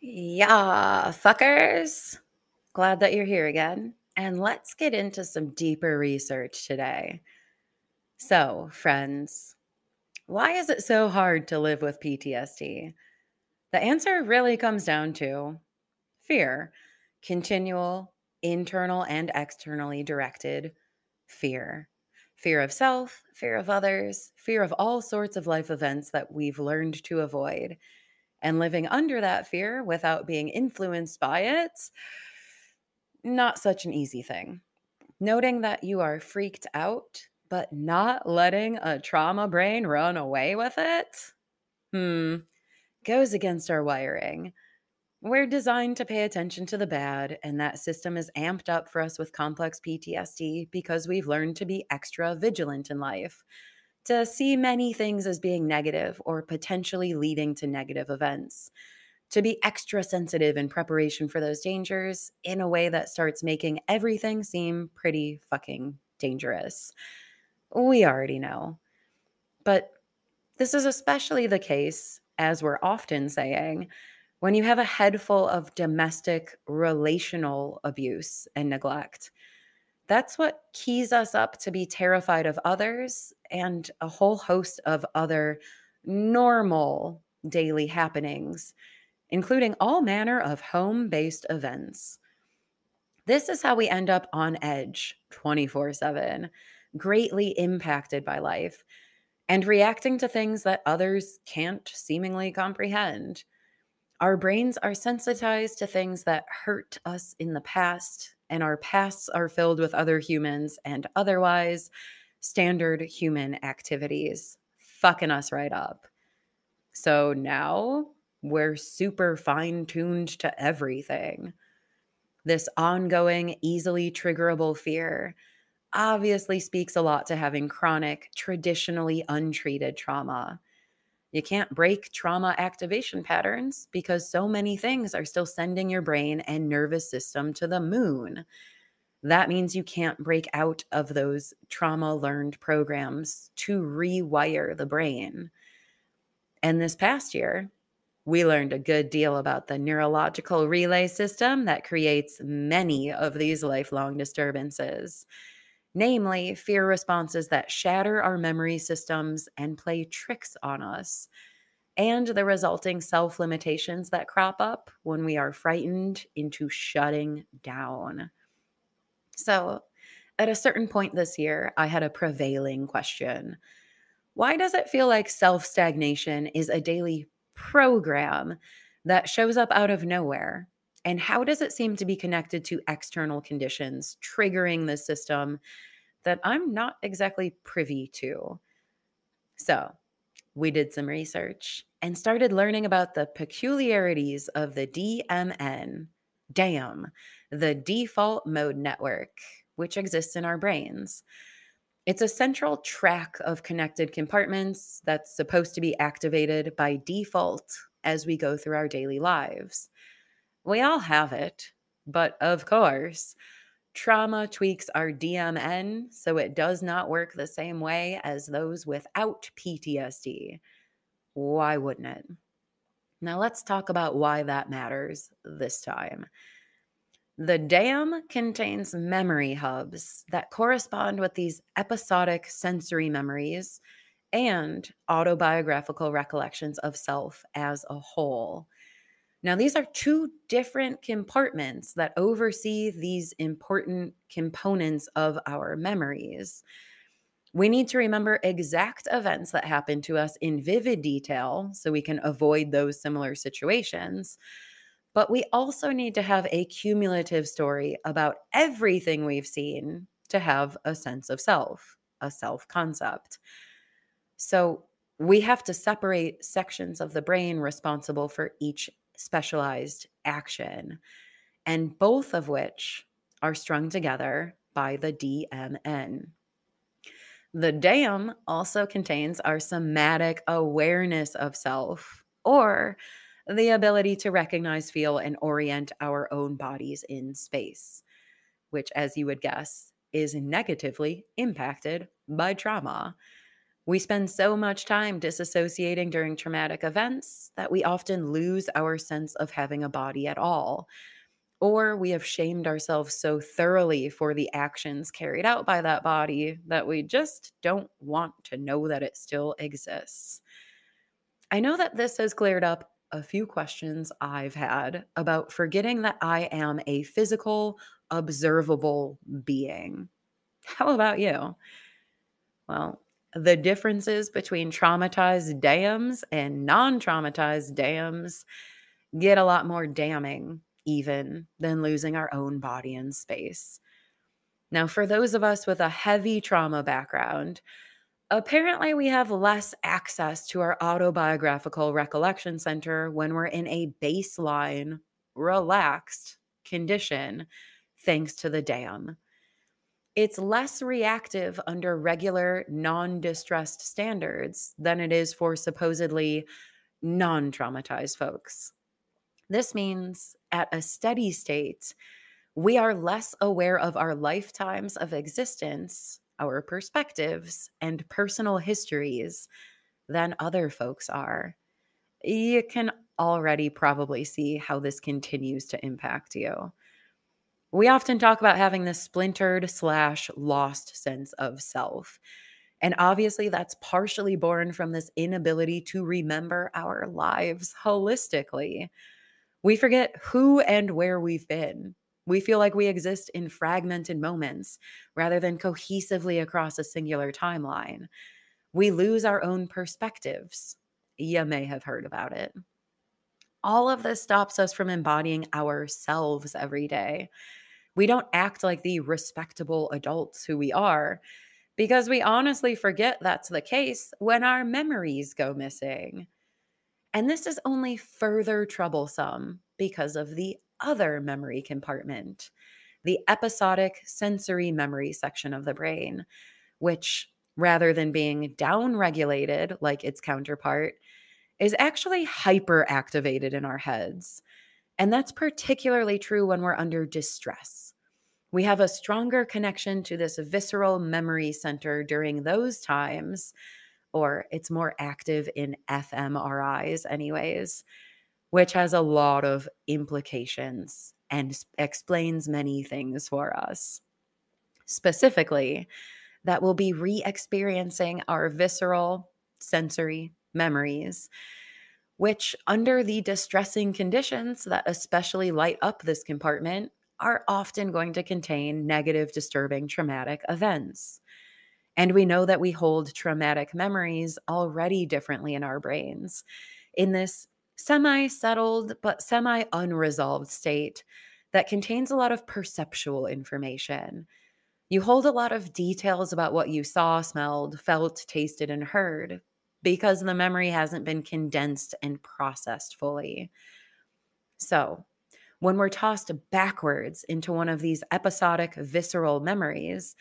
Yeah, fuckers. Glad that you're here again. And let's get into some deeper research today. So, friends, why is it so hard to live with PTSD? The answer really comes down to fear, continual, internal, and externally directed fear. Fear of self, fear of others, fear of all sorts of life events that we've learned to avoid and living under that fear without being influenced by it, not such an easy thing. Noting that you are freaked out, but not letting a trauma brain run away with it, hmm, goes against our wiring. We're designed to pay attention to the bad, and that system is amped up for us with complex PTSD because we've learned to be extra vigilant in life to see many things as being negative or potentially leading to negative events, to be extra sensitive in preparation for those dangers in a way that starts making everything seem pretty fucking dangerous. We already know. But this is especially the case, as we're often saying, when you have a head full of domestic relational abuse and neglect that's what keys us up to be terrified of others and a whole host of other normal daily happenings, including all manner of home based events. This is how we end up on edge 24 7, greatly impacted by life and reacting to things that others can't seemingly comprehend. Our brains are sensitized to things that hurt us in the past and our pasts are filled with other humans and otherwise standard human activities, fucking us right up. So now we're super fine tuned to everything. This ongoing, easily triggerable fear obviously speaks a lot to having chronic, traditionally untreated trauma. You can't break trauma activation patterns because so many things are still sending your brain and nervous system to the moon. That means you can't break out of those trauma learned programs to rewire the brain. And this past year, we learned a good deal about the neurological relay system that creates many of these lifelong disturbances namely fear responses that shatter our memory systems and play tricks on us, and the resulting self limitations that crop up when we are frightened into shutting down. So, at a certain point this year, I had a prevailing question. Why does it feel like self stagnation is a daily program that shows up out of nowhere? And how does it seem to be connected to external conditions triggering the system that I'm not exactly privy to. So, we did some research and started learning about the peculiarities of the DMN, DAM, the default mode network, which exists in our brains. It's a central track of connected compartments that's supposed to be activated by default as we go through our daily lives. We all have it, but of course, Trauma tweaks our DMN so it does not work the same way as those without PTSD. Why wouldn't it? Now, let's talk about why that matters this time. The DAM contains memory hubs that correspond with these episodic sensory memories and autobiographical recollections of self as a whole. Now, these are two different compartments that oversee these important components of our memories. We need to remember exact events that happen to us in vivid detail so we can avoid those similar situations. But we also need to have a cumulative story about everything we've seen to have a sense of self, a self concept. So we have to separate sections of the brain responsible for each specialized action, and both of which are strung together by the DMN. The DAM also contains our somatic awareness of self, or the ability to recognize, feel, and orient our own bodies in space, which, as you would guess, is negatively impacted by trauma. We spend so much time disassociating during traumatic events that we often lose our sense of having a body at all. Or we have shamed ourselves so thoroughly for the actions carried out by that body that we just don't want to know that it still exists. I know that this has cleared up a few questions I've had about forgetting that I am a physical, observable being. How about you? Well, the differences between traumatized dams and non traumatized dams get a lot more damning, even than losing our own body in space. Now, for those of us with a heavy trauma background, apparently we have less access to our autobiographical recollection center when we're in a baseline, relaxed condition, thanks to the dam it's less reactive under regular non distressed standards than it is for supposedly non traumatized folks. This means at a steady state, we are less aware of our lifetimes of existence, our perspectives, and personal histories than other folks are. You can already probably see how this continues to impact you. We often talk about having this splintered slash lost sense of self. And obviously, that's partially born from this inability to remember our lives holistically. We forget who and where we've been. We feel like we exist in fragmented moments rather than cohesively across a singular timeline. We lose our own perspectives. You may have heard about it. All of this stops us from embodying ourselves every day we don't act like the respectable adults who we are because we honestly forget that's the case when our memories go missing. And this is only further troublesome because of the other memory compartment, the episodic sensory memory section of the brain, which rather than being downregulated like its counterpart, is actually hyperactivated in our heads. And that's particularly true when we're under distress. We have a stronger connection to this visceral memory center during those times, or it's more active in fMRIs, anyways, which has a lot of implications and explains many things for us. Specifically, that we'll be re experiencing our visceral sensory memories which, under the distressing conditions that especially light up this compartment, are often going to contain negative, disturbing, traumatic events. And we know that we hold traumatic memories already differently in our brains. In this semi settled but semi unresolved state that contains a lot of perceptual information. You hold a lot of details about what you saw, smelled, felt, tasted, and heard, because the memory hasn't been condensed and processed fully. So, when we're tossed backwards into one of these episodic visceral memories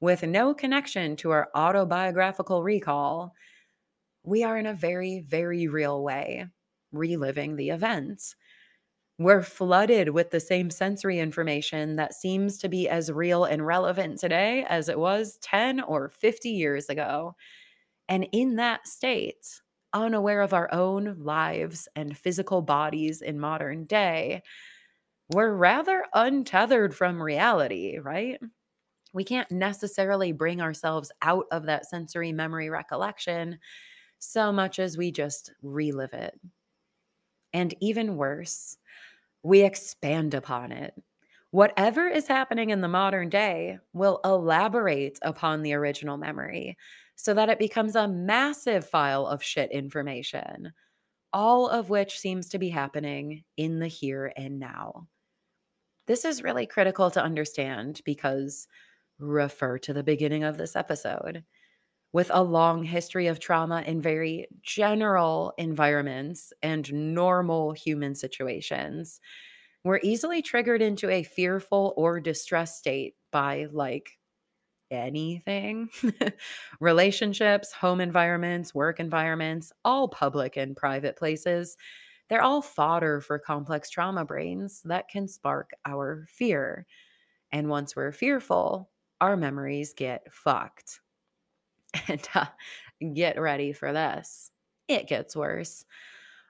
with no connection to our autobiographical recall, we are in a very, very real way reliving the events. We're flooded with the same sensory information that seems to be as real and relevant today as it was 10 or 50 years ago. And in that state, unaware of our own lives and physical bodies in modern day, we're rather untethered from reality, right? We can't necessarily bring ourselves out of that sensory memory recollection so much as we just relive it. And even worse, we expand upon it. Whatever is happening in the modern day will elaborate upon the original memory so that it becomes a massive file of shit information, all of which seems to be happening in the here and now. This is really critical to understand because refer to the beginning of this episode. With a long history of trauma in very general environments and normal human situations, we're easily triggered into a fearful or distressed state by like anything relationships, home environments, work environments, all public and private places. They're all fodder for complex trauma brains that can spark our fear. And once we're fearful, our memories get fucked. And uh, Get ready for this. It gets worse.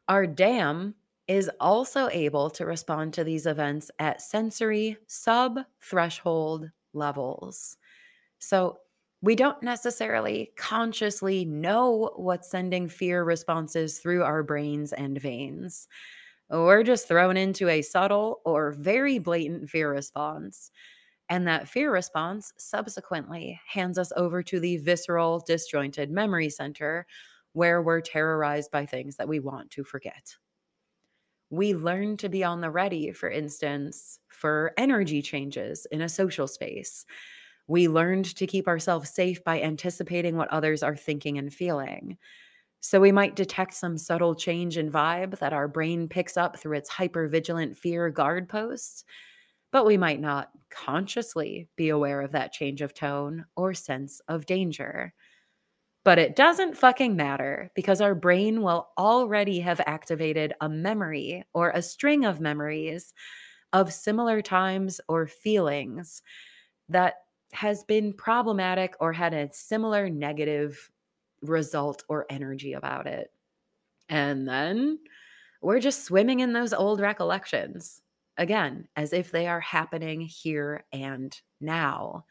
Our dam is also able to respond to these events at sensory sub threshold levels. So we don't necessarily consciously know what's sending fear responses through our brains and veins. We're just thrown into a subtle or very blatant fear response. And that fear response subsequently hands us over to the visceral, disjointed memory center where we're terrorized by things that we want to forget. We learn to be on the ready, for instance, for energy changes in a social space. We learned to keep ourselves safe by anticipating what others are thinking and feeling. So we might detect some subtle change in vibe that our brain picks up through its hypervigilant fear guard posts, but we might not consciously be aware of that change of tone or sense of danger. But it doesn't fucking matter because our brain will already have activated a memory or a string of memories of similar times or feelings that has been problematic or had a similar negative result or energy about it. And then we're just swimming in those old recollections again, as if they are happening here and now,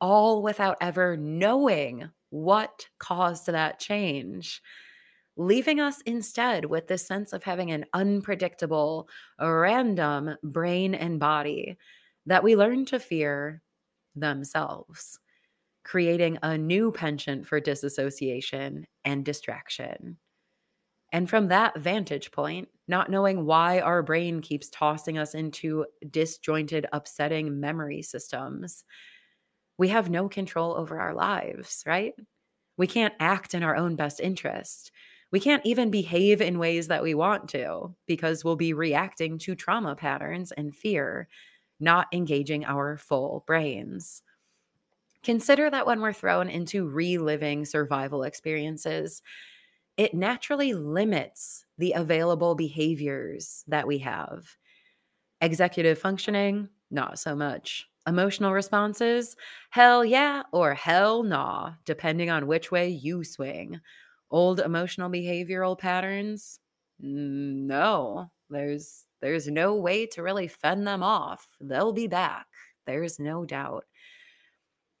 all without ever knowing what caused that change, leaving us instead with this sense of having an unpredictable, random brain and body that we learn to fear themselves, creating a new penchant for disassociation and distraction. And from that vantage point, not knowing why our brain keeps tossing us into disjointed, upsetting memory systems, we have no control over our lives, right? We can't act in our own best interest. We can't even behave in ways that we want to because we'll be reacting to trauma patterns and fear not engaging our full brains. Consider that when we're thrown into reliving survival experiences, it naturally limits the available behaviors that we have. Executive functioning, not so much. Emotional responses, hell yeah or hell nah, depending on which way you swing. Old emotional behavioral patterns, no, there's there's no way to really fend them off. They'll be back. There's no doubt.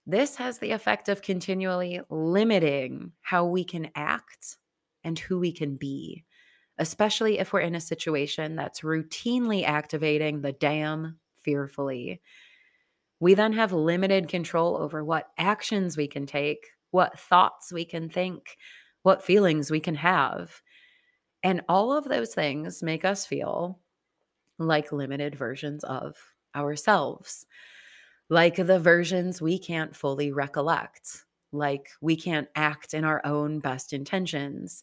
This has the effect of continually limiting how we can act and who we can be, especially if we're in a situation that's routinely activating the dam fearfully. We then have limited control over what actions we can take, what thoughts we can think, what feelings we can have. And all of those things make us feel like limited versions of ourselves, like the versions we can't fully recollect, like we can't act in our own best intentions,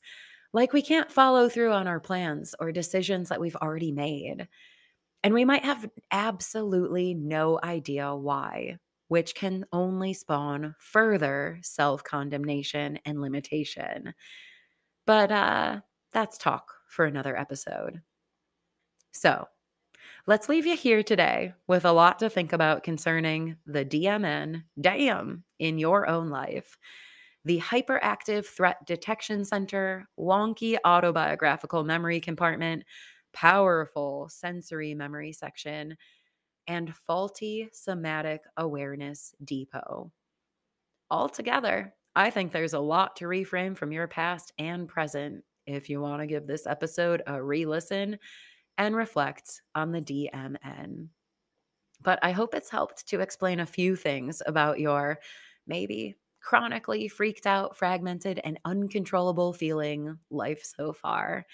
like we can't follow through on our plans or decisions that we've already made. And we might have absolutely no idea why, which can only spawn further self condemnation and limitation. But uh, that's talk for another episode. So, Let's leave you here today with a lot to think about concerning the DMN, damn, in your own life. The Hyperactive Threat Detection Center, wonky autobiographical memory compartment, powerful sensory memory section, and faulty somatic awareness depot. Altogether, I think there's a lot to reframe from your past and present. If you want to give this episode a re listen, and reflect on the DMN. But I hope it's helped to explain a few things about your maybe chronically freaked out, fragmented, and uncontrollable feeling life so far.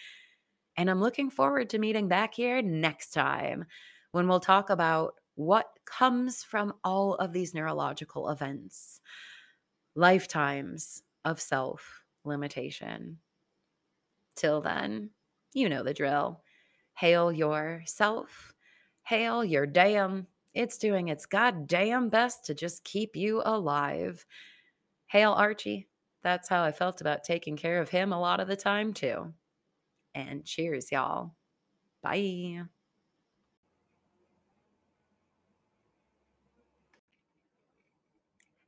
And I'm looking forward to meeting back here next time when we'll talk about what comes from all of these neurological events, lifetimes of self limitation. Till then, you know the drill. Hail yourself. Hail your damn. It's doing its goddamn best to just keep you alive. Hail Archie. That's how I felt about taking care of him a lot of the time, too. And cheers, y'all. Bye.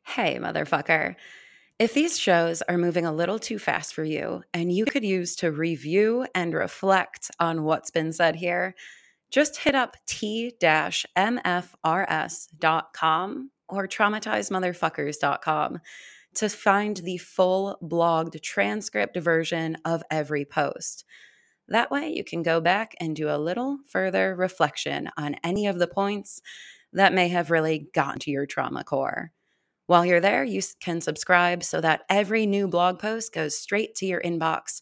Hey, motherfucker. If these shows are moving a little too fast for you and you could use to review and reflect on what's been said here, just hit up t-mfrs.com or traumatizedmotherfuckers.com to find the full blogged transcript version of every post. That way, you can go back and do a little further reflection on any of the points that may have really gotten to your trauma core. While you're there, you can subscribe so that every new blog post goes straight to your inbox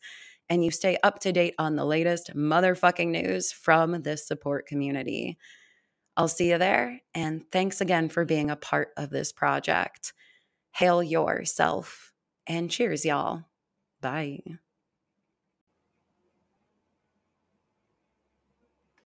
and you stay up to date on the latest motherfucking news from this support community. I'll see you there, and thanks again for being a part of this project. Hail yourself, and cheers, y'all. Bye.